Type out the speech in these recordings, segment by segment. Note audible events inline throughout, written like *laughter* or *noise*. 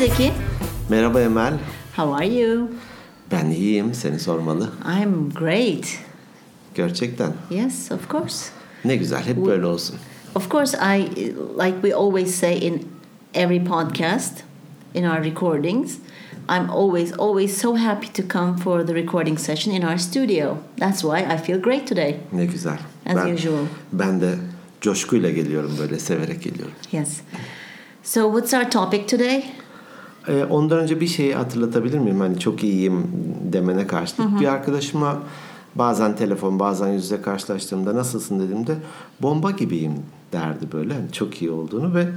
Zeki. Merhaba Emel. How are you? Ben iyiyim, seni sormalı. I'm great. Gerçekten. Yes, of course. Ne güzel, hep böyle olsun. Of course, I like we always say in every podcast, in our recordings, I'm always, always so happy to come for the recording session in our studio. That's why I feel great today. Ne güzel. As ben, usual. Ben de coşkuyla geliyorum böyle, severek geliyorum. Yes. So, what's our topic today? Ee, ondan önce bir şeyi hatırlatabilir miyim? Hani çok iyiyim demene karşılık. Bir arkadaşıma bazen telefon, bazen yüzle karşılaştığımda nasılsın dediğimde bomba gibiyim derdi böyle. Hani çok iyi olduğunu ve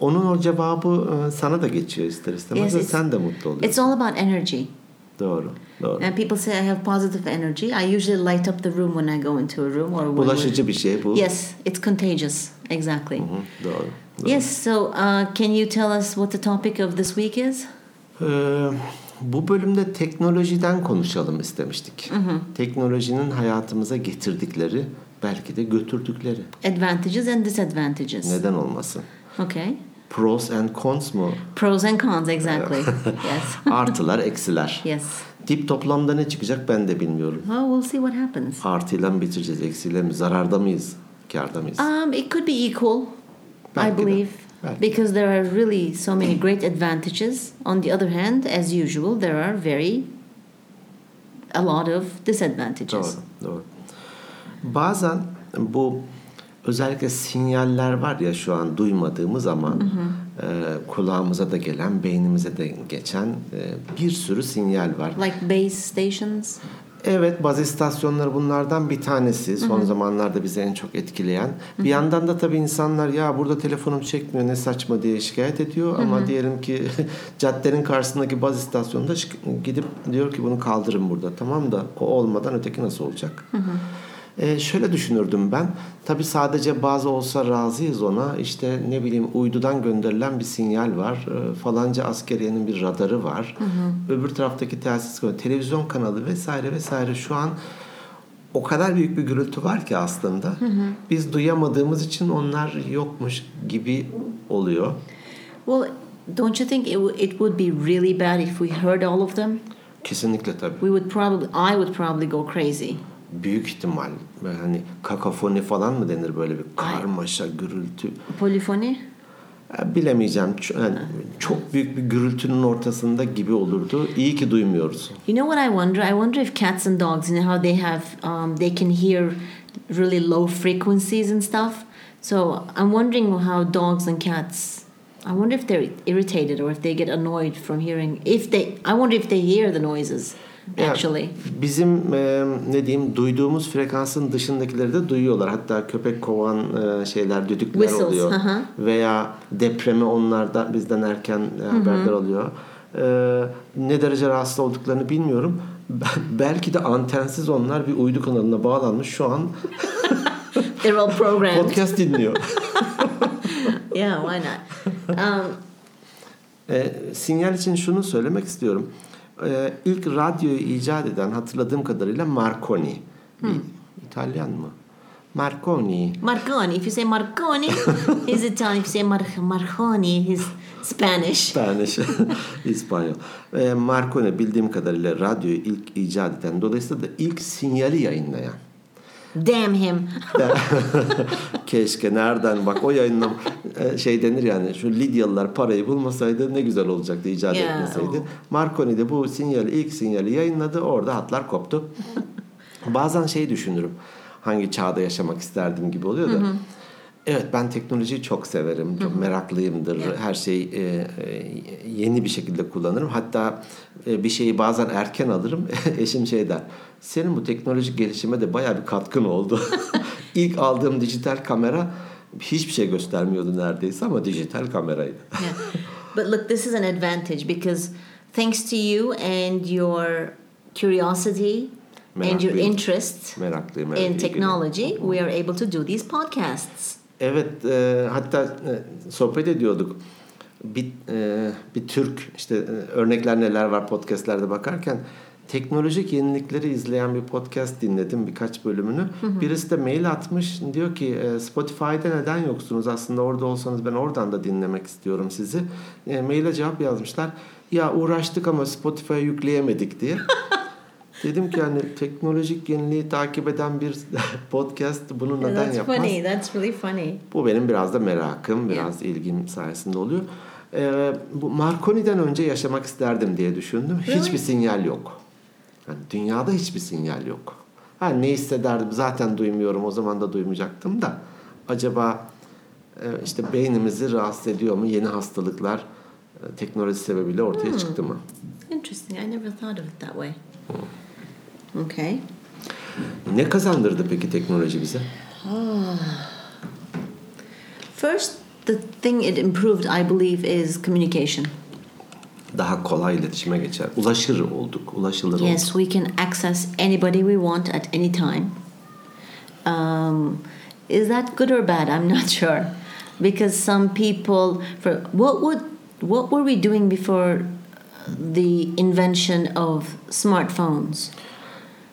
onun o cevabı e, sana da geçiyor ister istemez Yes, ve sen de mutlu oluyorsun. It's all about energy. Doğru, doğru. And people say I have positive energy. I usually light up the room when I go into a room or Bulaşıcı bir şey bu. Yes, it's contagious. Exactly. Hı, doğru. doğru. Yes, so uh, can you tell us what the topic of this week is? Ee, bu bölümde teknolojiden konuşalım istemiştik. Teknolojinin hayatımıza getirdikleri, belki de götürdükleri. Advantages and disadvantages. Neden olmasın? Okay. Pros and cons mu? Pros and cons, exactly. *laughs* yes. Artılar, eksiler. Yes. Dip toplamda ne çıkacak ben de bilmiyorum. Well, we'll see what happens. Artıyla mı bitireceğiz, eksiyle mi? Zararda mıyız, kârda mıyız? Um, it could be equal, Belki I de. believe, Belki. because there are really so many great advantages. On the other hand, as usual, there are very a lot of disadvantages. Doğru, doğru. Bazen bu özellikle sinyaller var ya şu an duymadığımız ama e, kulağımıza da gelen, beynimize de geçen e, bir sürü sinyal var. Like base stations. Evet baz istasyonları bunlardan bir tanesi. Son zamanlarda bizi en çok etkileyen. Bir yandan da tabii insanlar ya burada telefonum çekmiyor ne saçma diye şikayet ediyor. Ama diyelim ki *laughs* caddenin karşısındaki baz istasyonunda gidip diyor ki bunu kaldırın burada. Tamam da o olmadan öteki nasıl olacak? Ee, şöyle düşünürdüm ben. Tabii sadece bazı olsa razıyız ona. İşte ne bileyim uydudan gönderilen bir sinyal var. Ee, falanca askeriyenin bir radarı var. Öbür taraftaki telsiz televizyon kanalı vesaire vesaire şu an o kadar büyük bir gürültü var ki aslında. Biz duyamadığımız için onlar yokmuş gibi oluyor. Well, don't you think it, it would be really bad if we heard all of them? Kesinlikle tabii. We would probably, I would probably go crazy. Büyük ihtimal. Böyle Hani kakafoni falan mı denir böyle bir karmaşa, gürültü. Ya Bilemeyeceğim. Yani çok büyük bir gürültünün ortasında gibi olurdu. İyi ki duymuyoruz. You know what I wonder? I wonder if cats and dogs, you know how they have, um, they can hear really low frequencies and stuff. So I'm wondering how dogs and cats. I wonder if they're irritated or if they get annoyed from hearing. If they, I wonder if they hear the noises. Actually, bizim e, ne diyeyim duyduğumuz frekansın dışındakileri de duyuyorlar. Hatta köpek kovan e, şeyler düdükler Whistles, oluyor. hı hı. Veya depremi onlardan bizden erken haberler alıyor. E, ne derece rahatsız olduklarını bilmiyorum. Belki de antensiz onlar bir uydu kanalına bağlanmış şu an *laughs* podcast dinliyor. *laughs* yeah, why not? Um, E, sinyal için şunu söylemek istiyorum. E, ilk radyoyu icat eden hatırladığım kadarıyla Marconi. Bir İtalyan mı? Marconi. Marconi. If you say Marconi, he's Italian. If you say Mar- Marconi, he's Spanish. Spanish. *laughs* İspanyol. E, Marconi bildiğim kadarıyla radyoyu ilk icat eden dolayısıyla da ilk sinyali yayınlayan. Damn him. *laughs* Keşke nereden bak o yayınlam e, şey denir yani şu Lidyalılar parayı bulmasaydı ne güzel olacaktı icat Ya, etmeseydi. Marconi de bu sinyali ilk sinyali yayınladı orada hatlar koptu. *laughs* Bazen şey düşünürüm hangi çağda yaşamak isterdim gibi oluyor da. Evet ben teknolojiyi çok severim. Çok meraklıyımdır. Her şeyi e, e, yeni bir şekilde kullanırım. Hatta e, bir şeyi bazen erken alırım. *laughs* Eşim şey der. Senin bu teknolojik gelişime de bayağı bir katkın oldu. *laughs* İlk aldığım dijital kamera hiçbir şey göstermiyordu neredeyse ama dijital kameraydı. *laughs* yeah. But look, this is an advantage because thanks to you and your curiosity and your Meraklıyım. interest Meraklıyım. evet, in technology, we are able to do these podcasts. Evet, e, hatta e, sohbet ediyorduk. Bir, e, bir Türk işte e, örnekler neler var podcastlerde bakarken teknolojik yenilikleri izleyen bir podcast dinledim birkaç bölümünü. Birisi de mail atmış diyor ki e, Spotify'da neden yoksunuz? Aslında orada olsanız ben oradan da dinlemek istiyorum sizi. E, maile cevap yazmışlar. Ya uğraştık ama Spotify'a yükleyemedik diye. *laughs* Dedim ki hani teknolojik yeniliği takip eden bir *laughs* podcast bunu neden That's yapmaz? funny. That's really funny. Bu benim biraz da merakım, biraz ilgim sayesinde oluyor. Ee, bu Marconi'den önce yaşamak isterdim diye düşündüm. Really? Hiçbir sinyal yok. Yani dünyada hiçbir sinyal yok. Ha ne hissederdim zaten duymuyorum o zaman da duymayacaktım da acaba e, işte beynimizi rahatsız ediyor mu yeni hastalıklar e, teknoloji sebebiyle ortaya çıktı mı? Interesting. I never thought of it that way. Okay. Ne kazandırdı peki teknoloji bize? First, the thing it improved, I believe, is communication. Daha kolay iletişime geçer. Ulaşır olduk, ulaşılır Yes, we can access anybody we want at any time. Um, is that good or bad? I'm not *laughs* sure, because some people. For what would what were we doing before the invention of smartphones?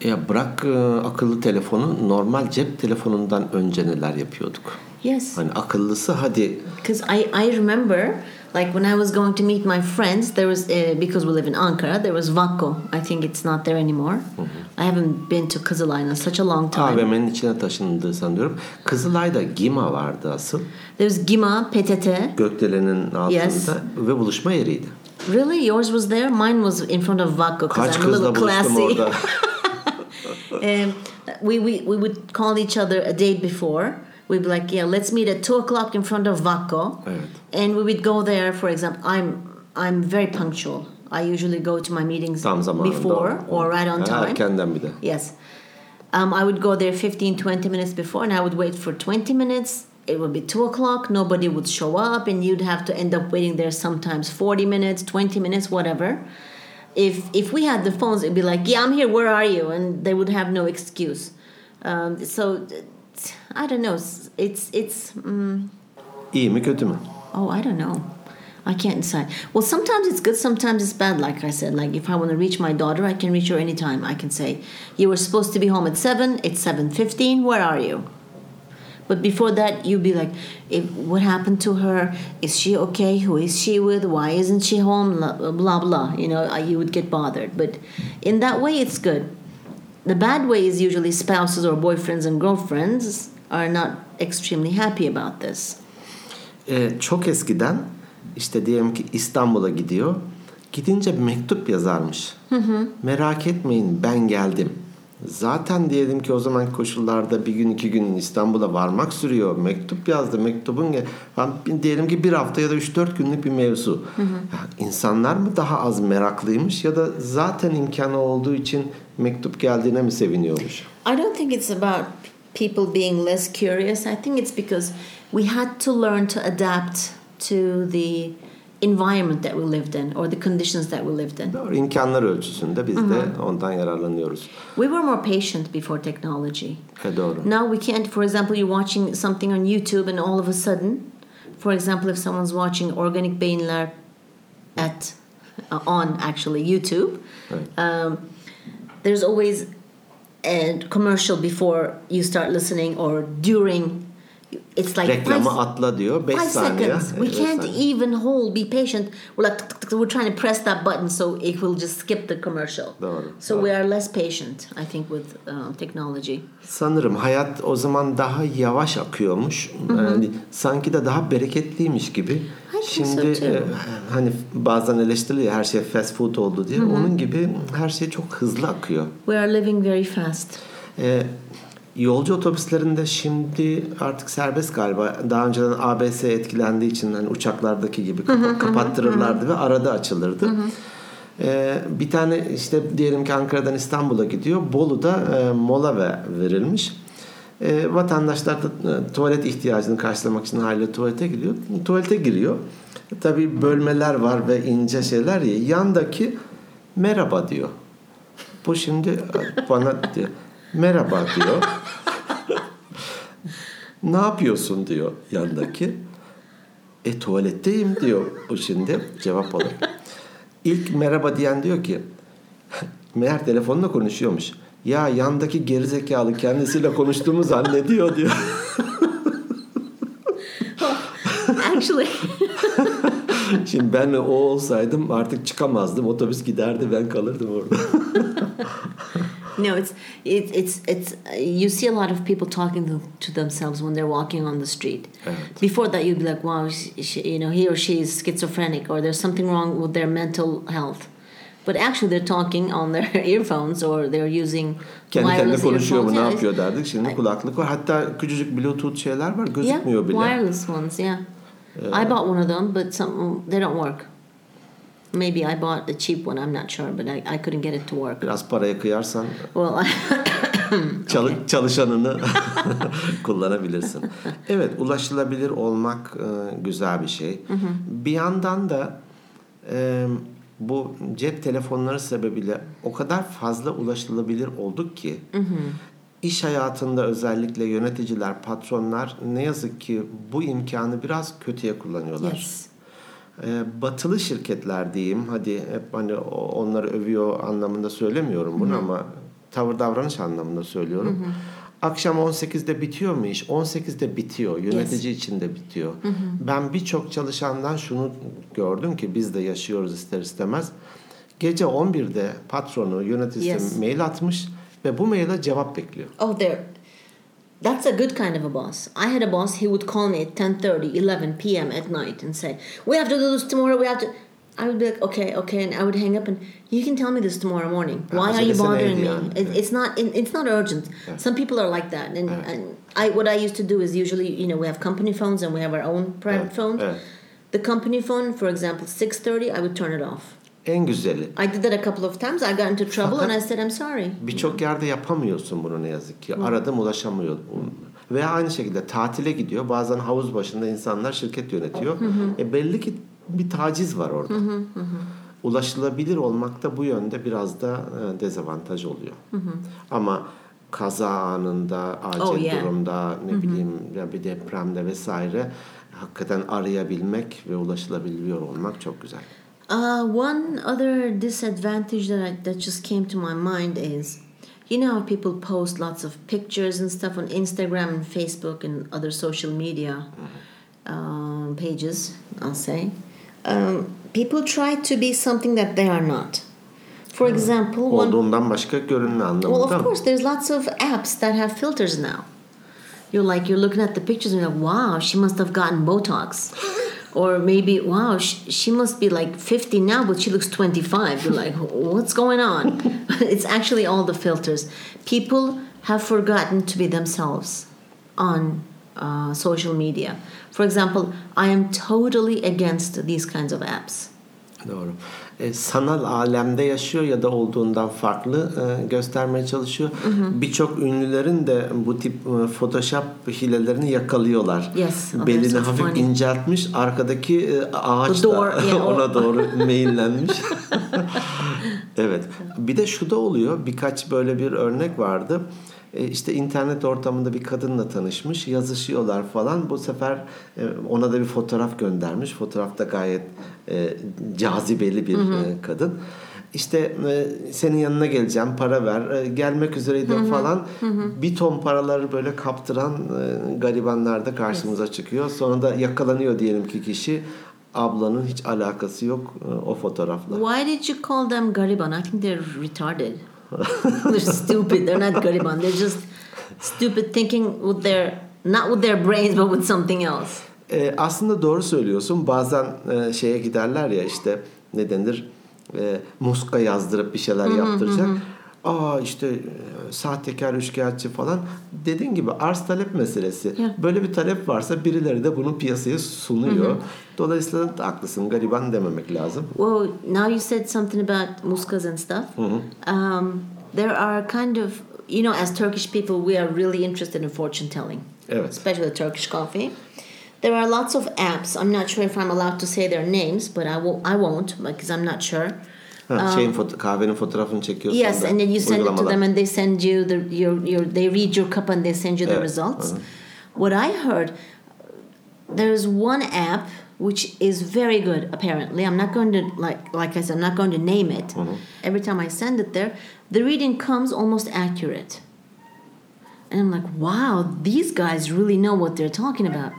Ya bırak e, akıllı telefonu normal cep telefonundan önce neler yapıyorduk? Yes, Hani akıllısı hadi because I, I remember like when I was going to meet my friends, there was uh, because we live in Ankara, there was Vakko. I think it's not there anymore. I haven't been to Kızılay in such a long time. AVM'nin içine taşındığı sanıyorum. Kızılay'da Gima vardı asıl. There was Gima, PTT. Gökdelen'in altında Yes. ve buluşma yeriydi. Really, yours was there. Mine was in front of Vakko because Kaç I'm a little kızla buluştum classy. orada. *laughs* um, we, we we would call each other a day before. We'd be like, yeah, let's meet at two o'clock in front of. Evet. And we would go there. For example, I'm I'm very punctual. I usually go to my meetings before or right on time. Bir de. Yes. Um, I would go there 15, 20 minutes before, and I would wait for 20 minutes. It would be 2 o'clock. Nobody would show up, and you'd have to end up waiting there sometimes 40 minutes, 20 minutes, whatever. If, if we had the phones, it'd be like, yeah, I'm here, where are you? And they would have no excuse. Um, so, I don't know. It's, it's, it's İyi mi kötü mü? Oh, I don't know. I can't decide. Well, sometimes it's good, sometimes it's bad. Like I said, like if I want to reach my daughter, I can reach her anytime. I can say, "You were supposed to be home at seven. It's seven fifteen. Where are you?" But before that, you'd be like, "What happened to her? Is she okay? Who is she with? Why isn't she home?" Blah blah. blah. You know, uh, you would get bothered. But in that way, it's good. The bad way is usually spouses or boyfriends and girlfriends are not extremely happy about this. Ee, çok eskiden işte diyelim ki İstanbul'a gidiyor. Gidince bir mektup yazarmış. Merak etmeyin ben geldim. Zaten diyelim ki o zaman koşullarda bir gün iki gün İstanbul'a varmak sürüyor. Mektup yazdı. Mektubun diyelim ki bir hafta ya da üç dört günlük bir mevzu. Ya, insanlar mı daha az meraklıymış ya da zaten imkanı olduğu için mektup geldiğine mi seviniyormuş? I don't think it's about people being less curious. I think it's because we had to learn to adapt to the environment that we lived in or the conditions that we lived in. Doğru. İmkanlar ölçüsünde biz de ondan yararlanıyoruz. We were more patient before technology. E doğru. Now we can't, for example, you're watching something on YouTube and all of a sudden, for example, if someone's watching Organic Beyinler at uh, on actually YouTube, um, there's always a commercial before you start listening or during. It's like Reklamı five, atla diyor. 5 five saniye. seconds. We Evet, can't saniye. even hold, be patient. We're like, tık tık tık, we're trying to press that button so it will just skip the commercial. Doğru, So doğru. we are less patient, I think, with uh, technology. Sanırım hayat o zaman daha yavaş akıyormuş. Yani sanki de daha bereketliymiş gibi. Şimdi so e, hani bazen eleştiriliyor her şey fast food oldu diye. Onun gibi her şey çok hızlı akıyor. We are living very fast. E, yolcu otobüslerinde şimdi artık serbest galiba. Daha önceden ABS etkilendiği için hani uçaklardaki gibi kapa- kapattırırlardı ve arada açılırdı. E, bir tane işte diyelim ki Ankara'dan İstanbul'a gidiyor. Bolu'da e, mola ve, verilmiş. E, vatandaşlar da e, tuvalet ihtiyacını karşılamak için haliyle tuvalete gidiyor. Tuvalete giriyor. Tabii bölmeler var ve ince şeyler ya. Yandaki merhaba diyor. Bu şimdi e, bana diyor. Merhaba diyor. ne yapıyorsun diyor yandaki. E tuvaletteyim diyor bu şimdi cevap olarak. İlk merhaba diyen diyor ki Meğer telefonla konuşuyormuş. Ya yandaki gerizekalı kendisiyle konuştuğumu zannediyor diyor. Actually, *laughs* Şimdi ben o olsaydım artık çıkamazdım. Otobüs giderdi ben kalırdım orada. No, it's it's it's it's uh, you see a lot of people talking to, to themselves when they're walking on the street. Evet. Before that, you'd be like, "Wow, she, she, you know, he or she is schizophrenic, or there's something wrong with their mental health." But actually, they're talking on their *laughs* earphones, or they're using Kendi kendine wireless konuşuyor mu ne yapıyor derdik. Şimdi kulaklık var. Hatta küçücük bluetooth şeyler var. Gözükmüyor yeah, bile. wireless ones. Yeah, I bought one of them, but some they don't work. Maybe I bought a cheap one. I'm not sure, but I, I couldn't get it to work. Biraz paraya kıyarsan Well, *coughs* Çalı- çalışanını *laughs* *laughs* kullanabilirsin. Evet, ulaşılabilir olmak e, güzel bir şey. Bir yandan da e, bu cep telefonları sebebiyle o kadar fazla ulaşılabilir olduk ki iş hayatında özellikle yöneticiler, patronlar ne yazık ki bu imkanı biraz kötüye kullanıyorlar. yes. E, batılı şirketler diyeyim hadi hep hani onları övüyor anlamında söylemiyorum bunu ama tavır davranış anlamında söylüyorum. Akşam 18'de bitiyor mu iş? 18'de bitiyor. Yönetici için de bitiyor. Ben birçok çalışandan şunu gördüm ki biz de yaşıyoruz ister istemez. Gece 11'de patronu, yöneticisi Yes. mail atmış ve bu maile cevap bekliyor. Oh, there. That's a good kind of a boss. I had a boss. He would call me at 10:30, 11 p.m. at night and say, "We have to do this tomorrow. We have to." I would be like, "Okay, okay," and I would hang up and you can tell me this tomorrow morning. Why are you bothering me? It, it's not. It, it's not urgent. Some people are like that, and, and I what I used to do is usually, you know, we have company phones and we have our own private phones. evet. The company phone, for example, 6:30, I would turn it off. En güzeli. I did that a couple of times. I got into trouble and I said, "I'm sorry." Birçok yerde yapamıyorsun bunu ne yazık ki. Aradım ulaşamıyor. Veya aynı şekilde tatile gidiyor. Bazen havuz başında insanlar şirket yönetiyor. E belli ki bir taciz var orada. Ulaşılabilir olmak da bu yönde biraz da e, dezavantaj oluyor. Ama kaza anında, acil Oh, yeah. durumda, ne bileyim ya bir depremde vesaire hakikaten arayabilmek ve ulaşılabiliyor olmak çok güzel. Uh, one other disadvantage that I, that just came to my mind is, you know people post lots of pictures and stuff on Instagram and Facebook and other social media um, pages. I'll say, um, people try to be something that they are not. For example, one Olduğundan başka görünme anlamında. well, of course, there's lots of apps that have filters now. You're like you're looking at the pictures and you're like, wow, she must have gotten Botox, *laughs* or maybe wow, she, she must be like 50 now, but she looks 25. You're like, *laughs* what's going on? *laughs* it's actually all the filters. People have forgotten to be themselves on uh, social media. For example, I am totally against these kinds of apps. Doğru. E, sanal alemde yaşıyor ya da olduğundan farklı e, göstermeye çalışıyor. Birçok ünlülerin de bu tip e, Photoshop hilelerini yakalıyorlar. Yes, Belini hafif funny. inceltmiş, arkadaki e, ağaç da yeah, *laughs* ona doğru meyillenmiş. *laughs* evet. Bir de şu da oluyor. Birkaç böyle bir örnek vardı. E, işte internet ortamında bir kadınla tanışmış, yazışıyorlar falan. Bu sefer e, ona da bir fotoğraf göndermiş. Fotoğrafta gayet e, cazibeli bir e, kadın. İşte senin yanına geleceğim, para ver, gelmek üzereydim falan. Bir ton paraları böyle kaptıran garibanlar da karşımıza çıkıyor. Sonra da yakalanıyor diyelim ki kişi. Ablanın hiç alakası yok o fotoğrafla. Why did you call them Gariban? I think they're retarded. *laughs* they're stupid. They're not Gariban. They're just stupid thinking with their not with their brains but with something else. E, aslında doğru söylüyorsun. Bazen e, şeye giderler ya işte ne denir? E, muska yazdırıp bir şeyler yaptıracak. Aa işte e, sahtekar, üçkağıtçı falan. Dediğin gibi arz talep meselesi. Yeah. Böyle bir talep varsa birileri de bunu piyasaya sunuyor. Dolayısıyla da haklısın. Gariban dememek lazım. Well, now you said something about muskas and stuff. Um, there are kind of you know, as Turkish people, we are really interested in fortune telling, Evet. especially Turkish coffee. There are lots of apps. I'm not sure if I'm allowed to say their names, but I will. I won't because I'm not sure. Foto- kahvenin fotoğrafını çekiyorsun Yes, da and then you send it to them, and they send you the your your. They read your cup and they send you the results. uh-huh. What I heard, there's one app which is very good apparently. I'm not going to like like I said, I'm not going to name it. Every time I send it there, the reading comes almost accurate. And I'm like, wow, these guys really know what they're talking about.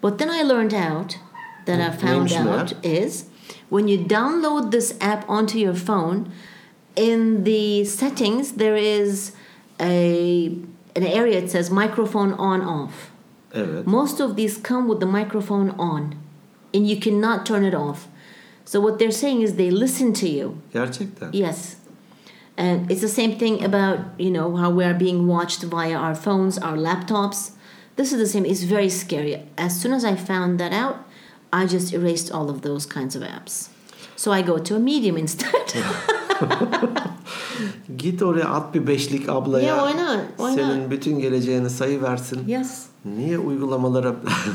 But then I learned out that I found out is when you download this app onto your phone, in the settings there is a an area it says microphone on off. Evet. Most of these come with the microphone on, and you cannot turn it off. So what they're saying is they listen to you. Gerçekten. Yes. And it's the same thing about, you know, how we are being watched via our phones, our laptops. This is the same. It's very scary. As soon as I found that out, I just erased all of those kinds of apps. So I go to a medium instead. *laughs* Git oraya at bir beşlik ablaya. Yeah, why not? Why senin not? bütün geleceğini sayı versin. yes. Niye uygulamalara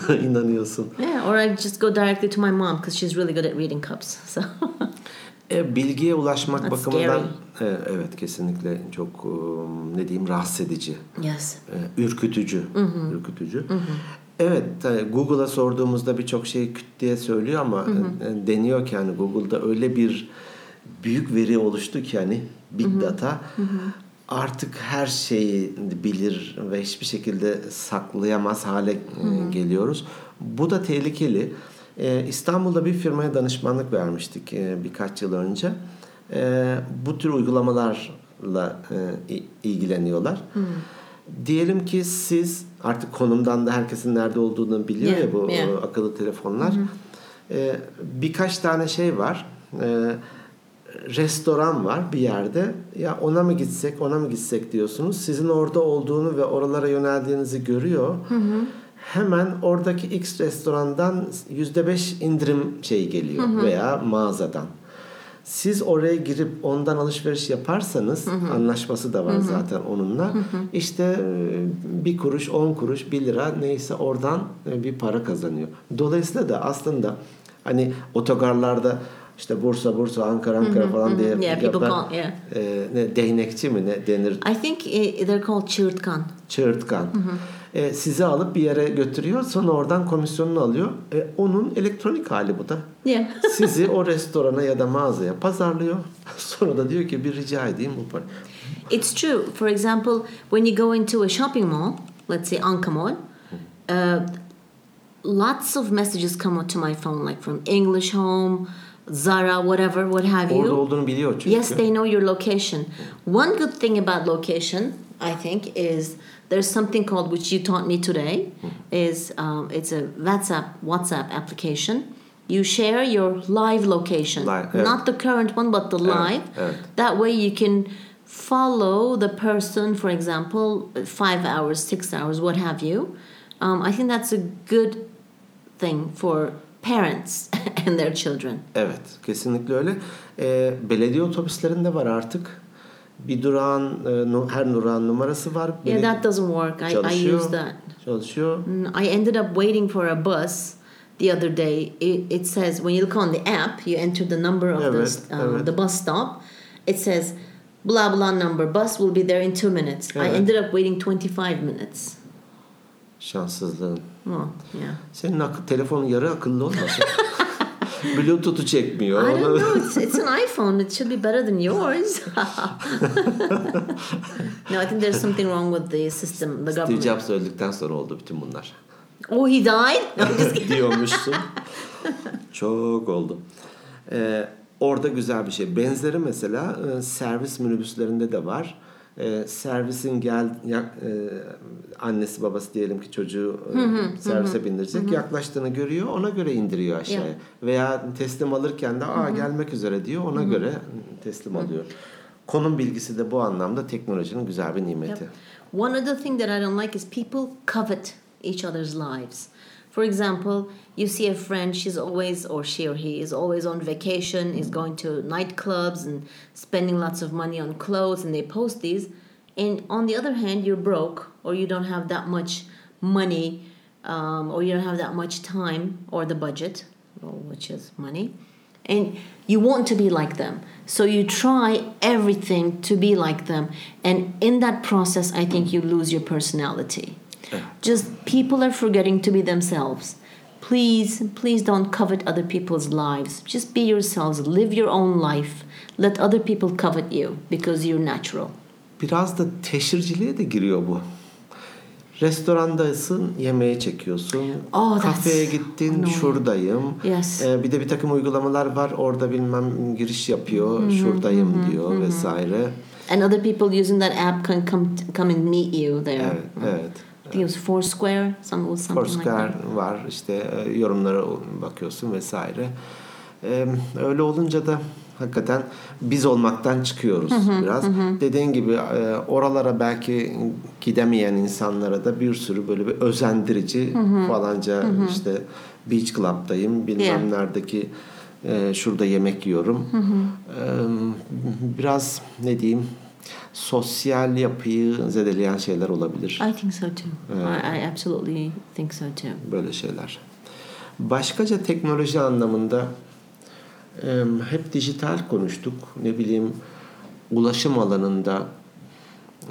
*laughs* inanıyorsun? Yeah, or I just go directly to my mom because she's really good at reading cups. So E, bilgiye ulaşmak That's bakımından e, evet kesinlikle çok e, ne diyeyim rahatsız edici, yes. e, ürkütücü, ürkütücü. Evet, Google'a sorduğumuzda birçok şey küt diye söylüyor ama e, deniyor ki hani Google'da öyle bir büyük veri oluştu ki hani big data artık her şeyi bilir ve hiçbir şekilde saklayamaz hale e, geliyoruz. Bu da tehlikeli. E, İstanbul'da bir firmaya danışmanlık vermiştik birkaç yıl önce. Bu tür uygulamalarla ilgileniyorlar. Diyelim ki siz artık konumdan da herkesin nerede olduğunu biliyor Yeah, ya bu yeah. akıllı telefonlar. E, birkaç tane şey var. E, restoran var bir yerde. Ya ona mı gitsek, ona mı gitsek diyorsunuz. Sizin orada olduğunu ve oralara yöneldiğinizi görüyor. Hemen oradaki X restorandan %5 indirim şeyi geliyor veya mağazadan. Siz oraya girip ondan alışveriş yaparsanız anlaşması da var zaten onunla. İşte e, bir kuruş, on kuruş, bir lira neyse oradan e, bir para kazanıyor. Dolayısıyla da aslında hani otogarlarda işte Bursa, Bursa, Ankara, Ankara falan diye Yeah, people yapan, call- yeah. e, ne, değnekçi mi ne denir I think eh, they're called çığırtkan. çığırtkan. E, sizi alıp bir yere götürüyor sonra oradan komisyonunu alıyor. E, onun elektronik hali bu da. Yeah. *laughs* Sizi o restorana ya da mağazaya pazarlıyor. *laughs* Sonra da diyor ki bir rica edeyim bu para. It's true. For example, when you go into a shopping mall, let's say Anka Mall, uh, lots of messages come to my phone, like from English Home, Zara, whatever, what have Orada you. olduğunu biliyor çünkü. Yes, they know your location. One good thing about location, I think, is there's something called which you taught me today. Is um, it's a WhatsApp WhatsApp application. You share your live location, Live, evet. not the current one, but the live. evet. That way you can follow the person, for example, five hours, six hours, what have you. Um, I think that's a good thing for parents *laughs* and their children. Evet, kesinlikle öyle. E, belediye otobüslerinde var artık. Bir durağın, e, her durağın numarası var. Yeah, Beledi- that doesn't work. I, I use that. Çalışıyor. Mm, I ended up waiting for a bus the other day. It, it says when you look on the app, you enter the number of the, um, evet. the bus stop. It says blah blah number. Bus will be there in two minutes. I ended up waiting 25 minutes. Şanssızlığın. Well, yeah. Senin ak- telefonun yarı akıllı olmasın. *laughs* Bluetooth'u çekmiyor. I don't know. It's, it's an iPhone. It should be better than yours. *laughs* no, I think there's something wrong with the system, the Steve government. Jobs öldükten sonra oldu bütün bunlar. Oh, he died? *laughs* Diyormuşsun. Çok oldu. Ee, orada güzel bir şey. Benzeri mesela e, servis minibüslerinde de var. Ee, servisin gel ya- e, annesi babası diyelim ki çocuğu e, servise bindirecek. Yaklaştığını görüyor, ona göre indiriyor aşağıya. Yeah. Veya teslim alırken de aa gelmek üzere diyor, ona göre teslim alıyor. Konum bilgisi de bu anlamda teknolojinin güzel bir nimeti. One other thing that I don't like is people covet each other's lives. For example, you see a friend, she's always, or she or he is always on vacation, is going to nightclubs and spending lots of money on clothes, and they post these. And on the other hand, you're broke, or you don't have that much money, um, or you don't have that much time, or the budget, which is money and you want to be like them. So you try everything to be like them. And in that process i think you lose your personality just people are forgetting to be themselves please, please don't covet other people's lives. Just be yourselves. Live your own life. Let other people covet you because you're natural. Biraz da teşhirciliğe de giriyor bu. Restorandasın, yemeğe çekiyorsun. Oh, Kafeye gittin, annoying. şuradayım. Yes. Ee, bir de bir takım uygulamalar var. Orada bilmem giriş yapıyor, şuradayım diyor vesaire. And other people using that app can come come and meet you there. Evet, evet. Was Foursquare, some, something like Foursquare that. var işte e, yorumlara bakıyorsun vesaire. Ee, öyle olunca da hakikaten biz olmaktan çıkıyoruz biraz. Dediğin gibi e, oralara belki gidemeyen insanlara da bir sürü böyle bir özendirici falanca işte Beach Club'dayım bilmem Yeah. neredeki e, şurada yemek yiyorum. Ee, biraz ne diyeyim sosyal yapıyı zedeleyen şeyler olabilir. I think so too. I, I absolutely think so too. böyle şeyler. Başkaca teknoloji anlamında hep dijital konuştuk. Ne bileyim ulaşım alanında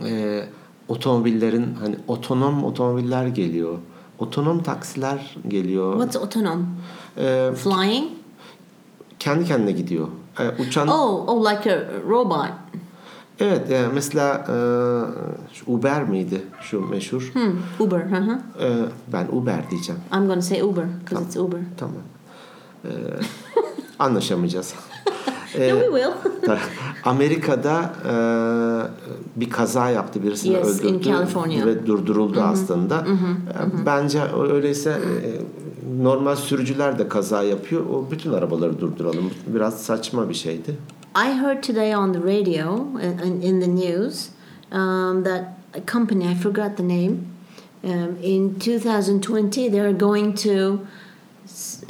e, otomobillerin hani otonom otomobiller geliyor. Otonom taksiler geliyor. What's autonom? E, Flying? kendi kendine gidiyor. E, uçan Oh, oh, like a robot. Evet e, mesela e, Uber miydi şu meşhur? Hmm. Uber. Uh-huh. E, ben Uber diyeceğim. I'm gonna say Uber because it's Uber. Tamam. Ee, *laughs* anlaşamayacağız. *laughs* no, we will. *laughs* Amerika'da e, bir kaza yaptı birisini Yes, in öldürdü California. ve durduruldu aslında. E, Bence öyleyse e, normal sürücüler de kaza yapıyor. O bütün arabaları durduralım. Biraz saçma bir şeydi. I heard today on the radio in, in the news um, that a company, I forgot the name, um, in 2020 they're going to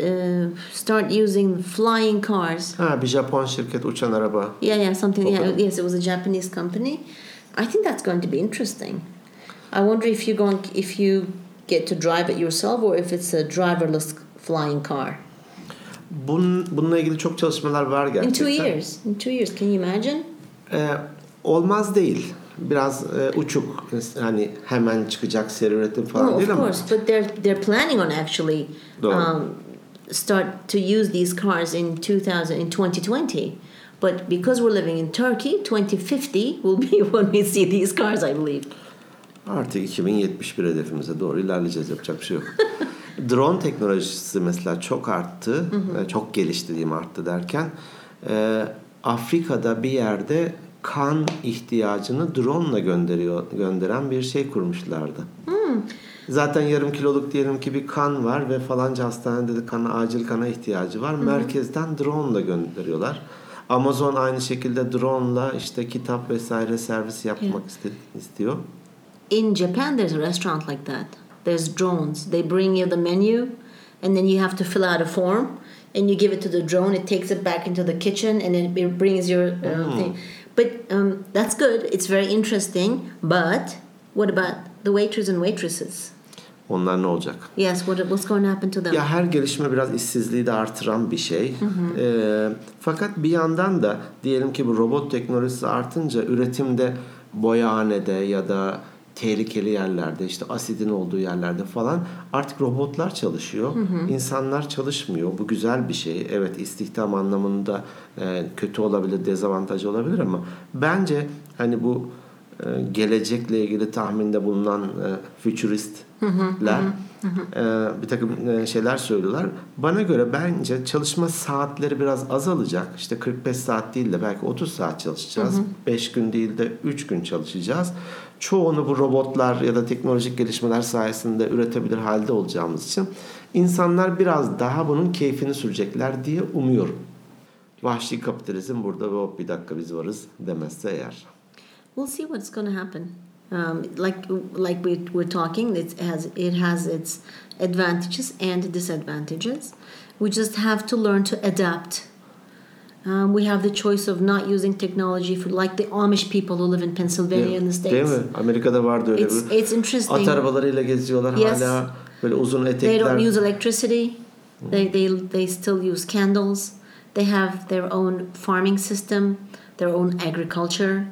uh, start using flying cars. Ha bir Japon şirket uçan araba. Yeah, yeah, something. Yeah, yes, it was a Japanese company. I think that's going to be interesting. I wonder if you're going, if you get to drive it yourself, or if it's a driverless flying car. Bunun, bununla ilgili çok çalışmalar var In gerçekten. two years. In two years, can you imagine? Ee, olmaz değil. Biraz e, uçuk. Hani hemen çıkacak seri üretim falan No, of değil ama. course, but they're they're planning on actually Doğru. um, start to use these cars in 2000 in 2020. But because we're living in Turkey, 2050 will be *laughs* when we see these cars, I believe. Artık 2071 hedefimize doğru ilerleyeceğiz. Yapacak bir şey yok. *laughs* Drone teknolojisi mesela çok arttı. e, Çok gelişti diyeyim arttı derken. e, Afrika'da bir yerde kan ihtiyacını drone ile gönderiyor, gönderen bir şey kurmuşlardı. Zaten yarım kiloluk diyelim ki bir kan var ve falanca hastanede de kana, acil kana ihtiyacı var. Merkezden drone ile gönderiyorlar. Amazon aynı şekilde drone ile işte kitap vesaire servis yapmak iste- istiyor. In Japan, there's a restaurant like that. There's drones. They bring you the menu, and then you have to fill out a form, and you give it to the drone. It takes it back into the kitchen, and then it brings your uh, thing. But um, that's good. It's very interesting. But what about the waiters and waitresses? Onlar ne olacak? Yes, what, what's going to happen to them? Ya her gelişme biraz işsizliği de artıran bir şey. Ee, fakat bir yandan da diyelim ki bu robot teknolojisi artınca üretimde boyahanede ya da tehlikeli yerlerde işte asidin olduğu yerlerde falan artık robotlar çalışıyor. İnsanlar çalışmıyor. Bu güzel bir şey. Evet istihdam anlamında e, kötü olabilir, dezavantajı olabilir ama bence hani bu e, gelecekle ilgili tahminde bulunan e, futuristler e, bir takım e, şeyler söylüyorlar. Bana göre bence çalışma saatleri biraz azalacak. İşte 45 saat değil de belki 30 saat çalışacağız. 5 gün değil de 3 gün çalışacağız. Çoğunu bu robotlar ya da teknolojik gelişmeler sayesinde üretebilir halde olacağımız için insanlar biraz daha bunun keyfini sürecekler diye umuyorum. Vahşi kapitalizm burada ve bir dakika biz varız demezse eğer. We'll see what's going to happen. Um, like like we we're talking, it has it has its advantages and disadvantages. We just have to learn to adapt. Um, we have the choice of not using technology for like the Amish people who live in Pennsylvania in the states. Değil mi? Amerika'da vardı öyle It's bir. it's interesting. At arabalarıyla geziyorlar Yes. hala böyle uzun etekler. They don't use electricity. They, they, they still use candles. They have their own farming system, their own agriculture.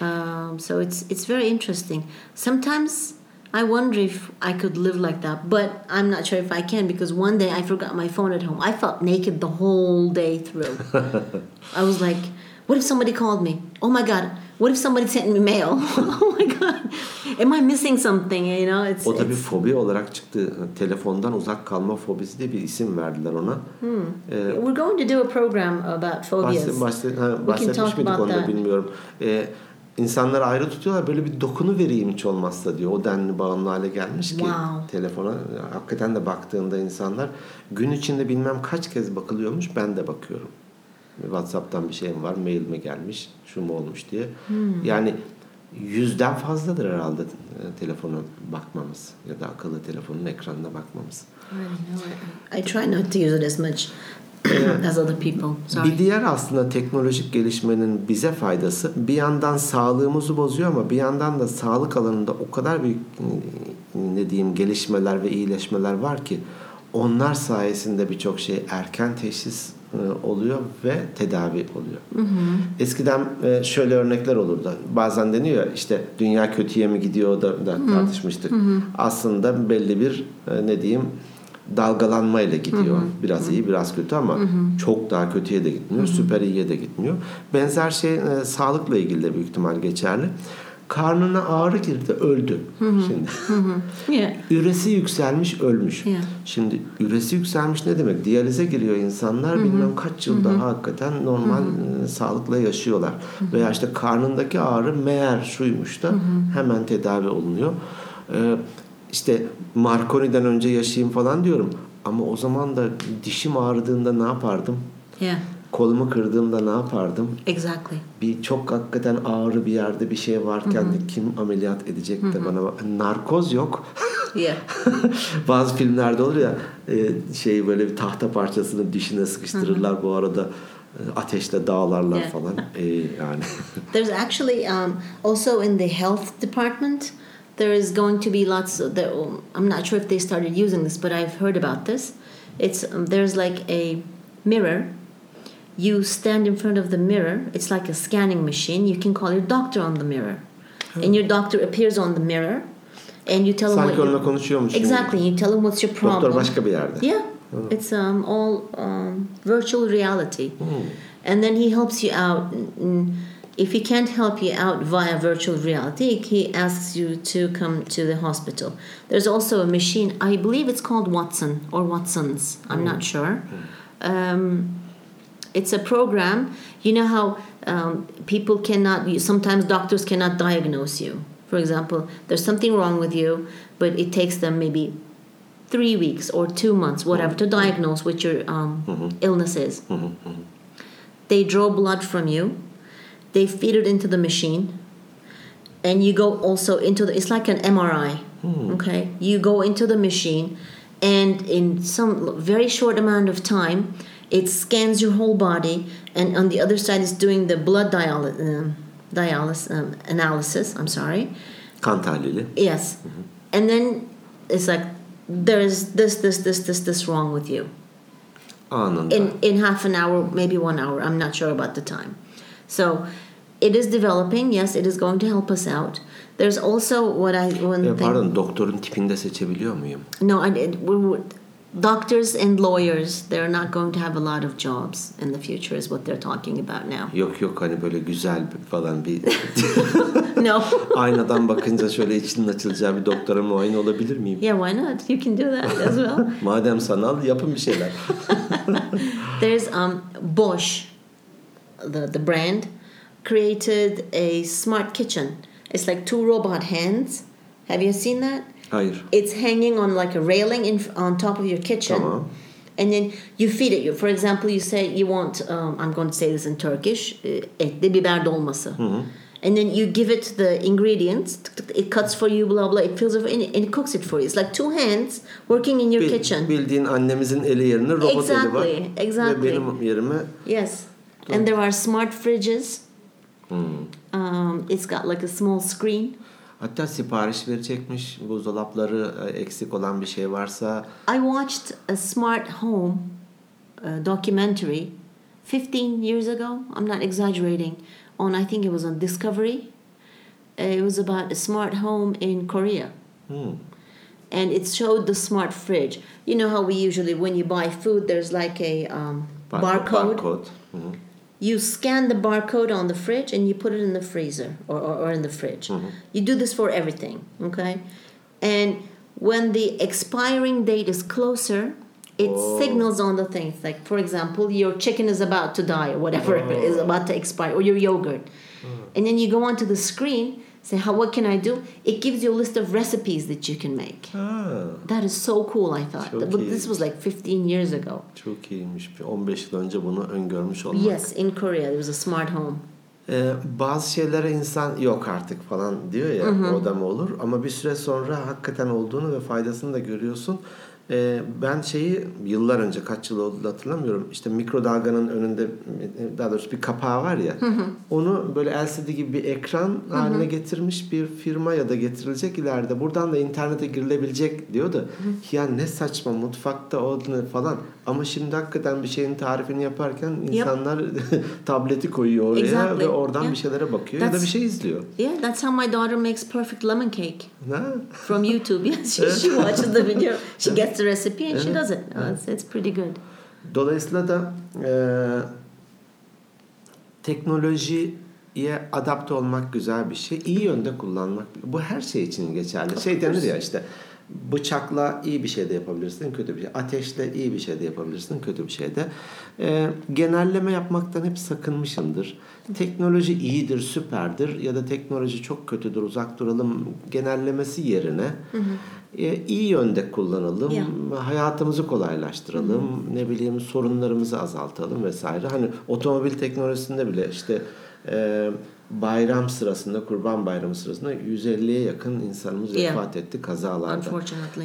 Um, so it's it's very interesting. Sometimes I wonder if I could live like that, but I'm not sure if I can because one day I forgot my phone at home. I felt naked the whole day through. *laughs* I was like, what if somebody called me? Oh my god, what if somebody sent me mail? *laughs* oh my god, am I missing something? You know, it's, O tabii it's fobi olarak çıktı. Telefondan uzak kalma fobisi diye bir isim verdiler ona. Ee, we're going to do a program about phobias. bahset, bahset, ha, can bahsetmiş talk miydik about onu that. bilmiyorum. Ee, insanları ayrı tutuyorlar. Böyle bir dokunu vereyim hiç olmazsa diyor. O denli bağımlı hale gelmiş ki Wow. telefona. Hakikaten de baktığında insanlar gün içinde bilmem kaç kez bakılıyormuş. Ben de bakıyorum. WhatsApp'tan bir şeyim var, mail mi gelmiş, şu mu olmuş diye. Hmm. Yani yüzden fazladır herhalde e, telefona bakmamız ya da akıllı telefonun ekranına bakmamız. I know. I try not to use it as much as other people. Sorry. Bir diğer aslında teknolojik gelişmenin bize faydası bir yandan sağlığımızı bozuyor ama bir yandan da sağlık alanında o kadar büyük ne diyeyim gelişmeler ve iyileşmeler var ki onlar sayesinde birçok şey erken teşhis e, oluyor ve tedavi oluyor. Eskiden e, şöyle örnekler olurdu. Bazen deniyor işte dünya kötüye mi gidiyor da, da tartışmıştık. Aslında belli bir ne diyeyim dalgalanmayla gidiyor. Biraz iyi, biraz kötü ama çok daha kötüye de gitmiyor, süper iyiye de gitmiyor. Benzer şey e, sağlıkla ilgili de büyük ihtimal geçerli. Karnına ağrı girdi, öldü. Şimdi Yeah. üresi yükselmiş, ölmüş. Yeah. Şimdi üresi yükselmiş ne demek? Diyalize giriyor insanlar. Bilmem kaç yıl daha hakikaten normal e, sağlıkla yaşıyorlar. Veya işte karnındaki ağrı meğer şuymuş da hemen tedavi olunuyor. Ee, işte Marconi'den önce yaşayayım falan diyorum. Ama o zaman da dişim ağrıdığında ne yapardım? Yeah. Kolumu kırdığımda ne yapardım? Exactly. Bir çok hakikaten ağrı bir yerde bir şey varken de kim ameliyat edecek de bana narkoz yok. Yeah. *laughs* Bazı filmlerde olur ya e, şey böyle bir tahta parçasını dişine sıkıştırırlar bu arada e, ateşle dağlarlar Yeah. falan. E, yani There's actually um, also in the health department, there is going to be lots. Of, there, um, I'm not sure if they started using this, but I've heard about this. It's um, there's like a mirror. You stand in front of the mirror. It's like a scanning machine. You can call your doctor on the mirror, and your doctor appears on the mirror, and you tell him sanki what onunla you, konuşuyormuş. exactly. You tell him what's your problem. Doktor başka bir yerde. Yeah, it's um, all um, virtual reality, and then he helps you out. If he can't help you out via virtual reality, he asks you to come to the hospital. There's also a machine. I believe it's called Watson or Watsons. I'm not sure. Um, it's a program. You know how um, people cannot. Sometimes doctors cannot diagnose you. For example, there's something wrong with you, but it takes them maybe three weeks or two months, whatever, to diagnose what your um, illness is. They draw blood from you, they feed it into the machine, and you go also into the. It's like an MRI. Okay, you go into the machine, and in some very short amount of time, it scans your whole body, and on the other side is doing the blood dialysis. Um, dialysis um, analysis. I'm sorry. Kan tahlili. Yes. And then it's like there's this, this, this, this, this wrong with you. Anında. In in half an hour, maybe one hour. I'm not sure about the time. So it is developing. Yes, it is going to help us out. There's also what I one E, thing. pardon doktorun tipinde seçebiliyor muyum? No, I, it, we we- doctors and lawyers. They're not going to have a lot of jobs in the future. Is what they're talking about now. Yok yok hani böyle güzel falan bir *laughs* no. *laughs* aynadan bakınca şöyle içinin açılacağı bir doktora muayene olabilir miyim? Yeah, why not? You can do that as well. *laughs* Madem sanal yapın bir şeyler. There's um, Bosch, the, the brand, created a smart kitchen. It's like two robot hands. Have you seen that? Hayır. It's hanging on like a railing in, on top of your kitchen. Tamam. And then you feed it. You, for example, you say you want, um, I'm going to say this in Turkish, uh, etli biber dolması. And then you give it the ingredients. It cuts for you, blah blah. It fills it, and it, cooks it for you. It's like two hands working in your Bil- kitchen. Bildiğin annemizin eli yerine robot eli var. Exactly, exactly. Ve benim yerime Yes. And there are smart fridges. Um, it's got like a small screen. hatta sipariş verecekmiş buzdolapları eksik olan bir şey varsa I watched a smart home uh, documentary 15 years ago. I'm not exaggerating. On I think it was on Discovery. Uh, it was about a smart home in Korea. And it showed the smart fridge. You know how we usually, when you buy food, there's like a um, Bar- barcode. barcode. Hı. You scan the barcode on the fridge and you put it in the freezer or, or, or in the fridge. Mm-hmm. You do this for everything, okay? And when the expiring date is closer, it Oh. signals on the things. Like, for example, your chicken is about to die or whatever is oh. about to expire, or your yogurt. Mm. And then you go onto the screen, say, how, what can I do? It gives you a list of recipes that you can make. Ha, That is so cool, I thought. Çok But iyi. this was like 15 years ago. çok iyiymiş. Bir 15 yıl önce bunu öngörmüş olmak. Yes, in Korea, there was a smart home. Ee, bazı şeylere insan yok artık falan diyor ya o da mı olur ama bir süre sonra hakikaten olduğunu ve faydasını da görüyorsun. Ee, ben şeyi yıllar önce kaç yıl oldu hatırlamıyorum. İşte mikrodalganın önünde daha doğrusu bir kapağı var ya. Onu böyle LCD gibi bir ekran haline getirmiş bir firma ya da getirilecek ileride. Buradan da internete girilebilecek diyordu. Ya ne saçma mutfakta o falan ama şimdi hakikaten bir şeyin tarifini yaparken insanlar *laughs* tableti koyuyor oraya Exactly. ve oradan Yeah. bir şeylere bakıyor ya da That's- bir şey izliyor. Yeah, that's how my daughter makes perfect lemon cake from YouTube. Yes, she, she watches the video, she gets the recipe, and she does it. Uh, it's, it's pretty good. Dolayısıyla da e, teknolojiye adapte olmak güzel bir şey. İyi yönde kullanmak. Bu her şey için geçerli. Şey denir ya işte bıçakla iyi bir şey de yapabilirsin, kötü bir şey. Ateşle iyi bir şey de yapabilirsin, kötü bir şey de. E, genelleme yapmaktan hep sakınmışımdır. Teknoloji iyidir, süperdir ya da teknoloji çok kötüdür, uzak duralım genellemesi yerine e, iyi yönde kullanalım, Yeah. hayatımızı kolaylaştıralım, ne bileyim sorunlarımızı azaltalım vesaire. Hani otomobil teknolojisinde bile işte e, bayram sırasında, kurban bayramı sırasında 150'ye yakın insanımız Yeah. vefat etti kazalarda.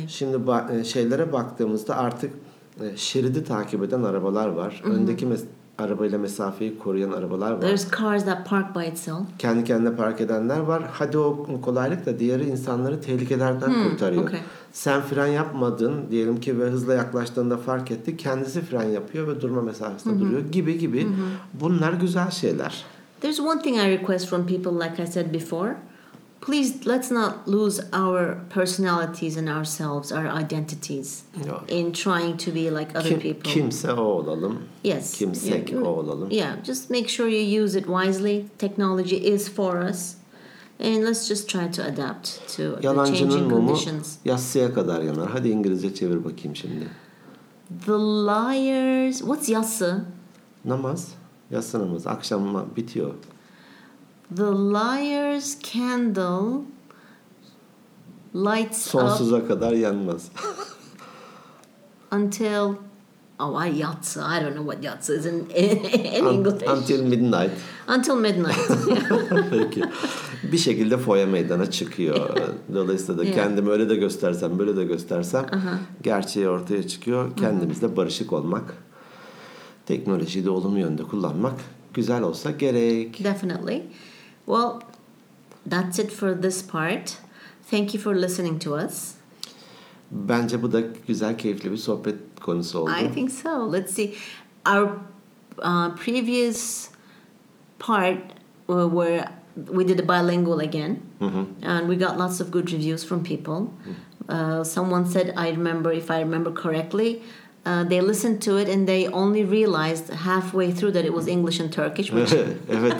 Şimdi ba- e, şeylere baktığımızda artık e, şeridi takip eden arabalar var. Öndeki mes- arabayla mesafeyi koruyan arabalar var. There's cars that park by itself. Kendi kendine park edenler var. Hadi o kolaylık da diğeri insanları tehlikelerden kurtarıyor. okay. Sen fren yapmadın diyelim ki ve hızla yaklaştığında fark etti. Kendisi fren yapıyor ve durma mesafesinde duruyor gibi gibi. Bunlar güzel şeyler. There's one thing I request from people, like I said before. Please let's not lose our personalities and ourselves, our identities, Yok. in trying to be like other Kim- people. kimse o olalım. Yes. Kimsek Yeah. o olalım. Yeah, just make sure you use it wisely. Technology is for us. And let's just try to adapt to the Yalancının changing mumu conditions. yassıya kadar yanar. Hadi İngilizce çevir bakayım şimdi. The liars. What's yatsı? Namaz. Yatsı namazı. Akşam bitiyor. The liar's candle lights up Sonsuza kadar yanmaz. until. Oh, I yatsı. I don't know what yatsı is in, in English. Until midnight. Until midnight. *laughs* Peki. Bir şekilde foya meydana çıkıyor. Dolayısıyla da Yeah. kendimi öyle de göstersem, böyle de göstersem gerçeği ortaya çıkıyor. Kendimizle barışık olmak, teknolojiyi de olumlu yönde kullanmak güzel olsa gerek. Definitely. Well, that's it for this part. Thank you for listening to us. Bence bu da güzel, keyifli bir sohbet konusu oldu. I think so. Let's see. Our uh, previous part uh, where we did a bilingual again, and we got lots of good reviews from people. Uh, someone said, I remember, if I remember correctly, uh, they listened to it and they only realized halfway through that it was English and Turkish, which *laughs* evet.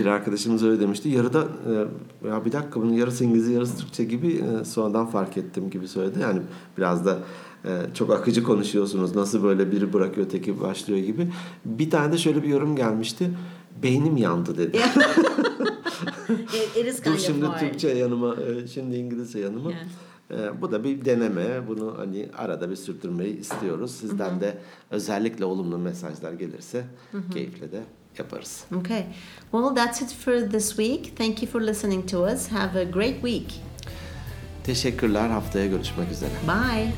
Bir arkadaşımız öyle demişti. Yarıda e, ya bir dakika bunun yarısı İngilizce yarısı Türkçe gibi e, sonradan fark ettim gibi söyledi. Yani biraz da e, çok akıcı konuşuyorsunuz. Nasıl böyle biri bırakıyor öteki başlıyor gibi. Bir tane de şöyle bir yorum gelmişti. Beynim yandı dedi. *laughs* it, it is Dur kind şimdi of. Türkçe yanıma, e, şimdi İngilizce yanıma. Yeah. E, Bu da bir deneme. Bunu hani arada bir sürdürmeyi istiyoruz. Sizden de özellikle olumlu mesajlar gelirse keyifle de yaparız. Okay. Well, that's it for this week. Thank you for listening to us. Have a great week. Teşekkürler. Haftaya görüşmek üzere. Bye.